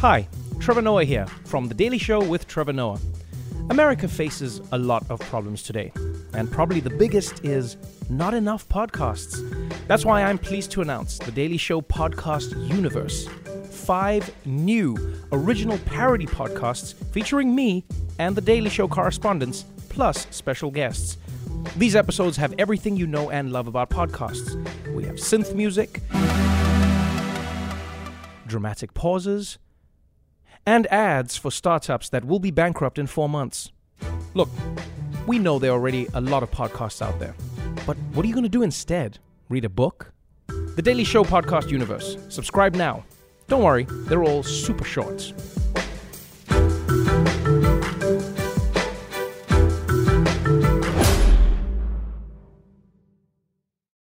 Hi, Trevor Noah here from The Daily Show with Trevor Noah. America faces a lot of problems today, and probably the biggest is not enough podcasts. That's why I'm pleased to announce The Daily Show Podcast Universe. Five new original parody podcasts featuring me and The Daily Show correspondents, plus special guests. These episodes have everything you know and love about podcasts. We have synth music, dramatic pauses, and ads for startups that will be bankrupt in four months. Look, we know there are already a lot of podcasts out there, but what are you going to do instead? Read a book? The Daily Show Podcast Universe. Subscribe now. Don't worry, they're all super short.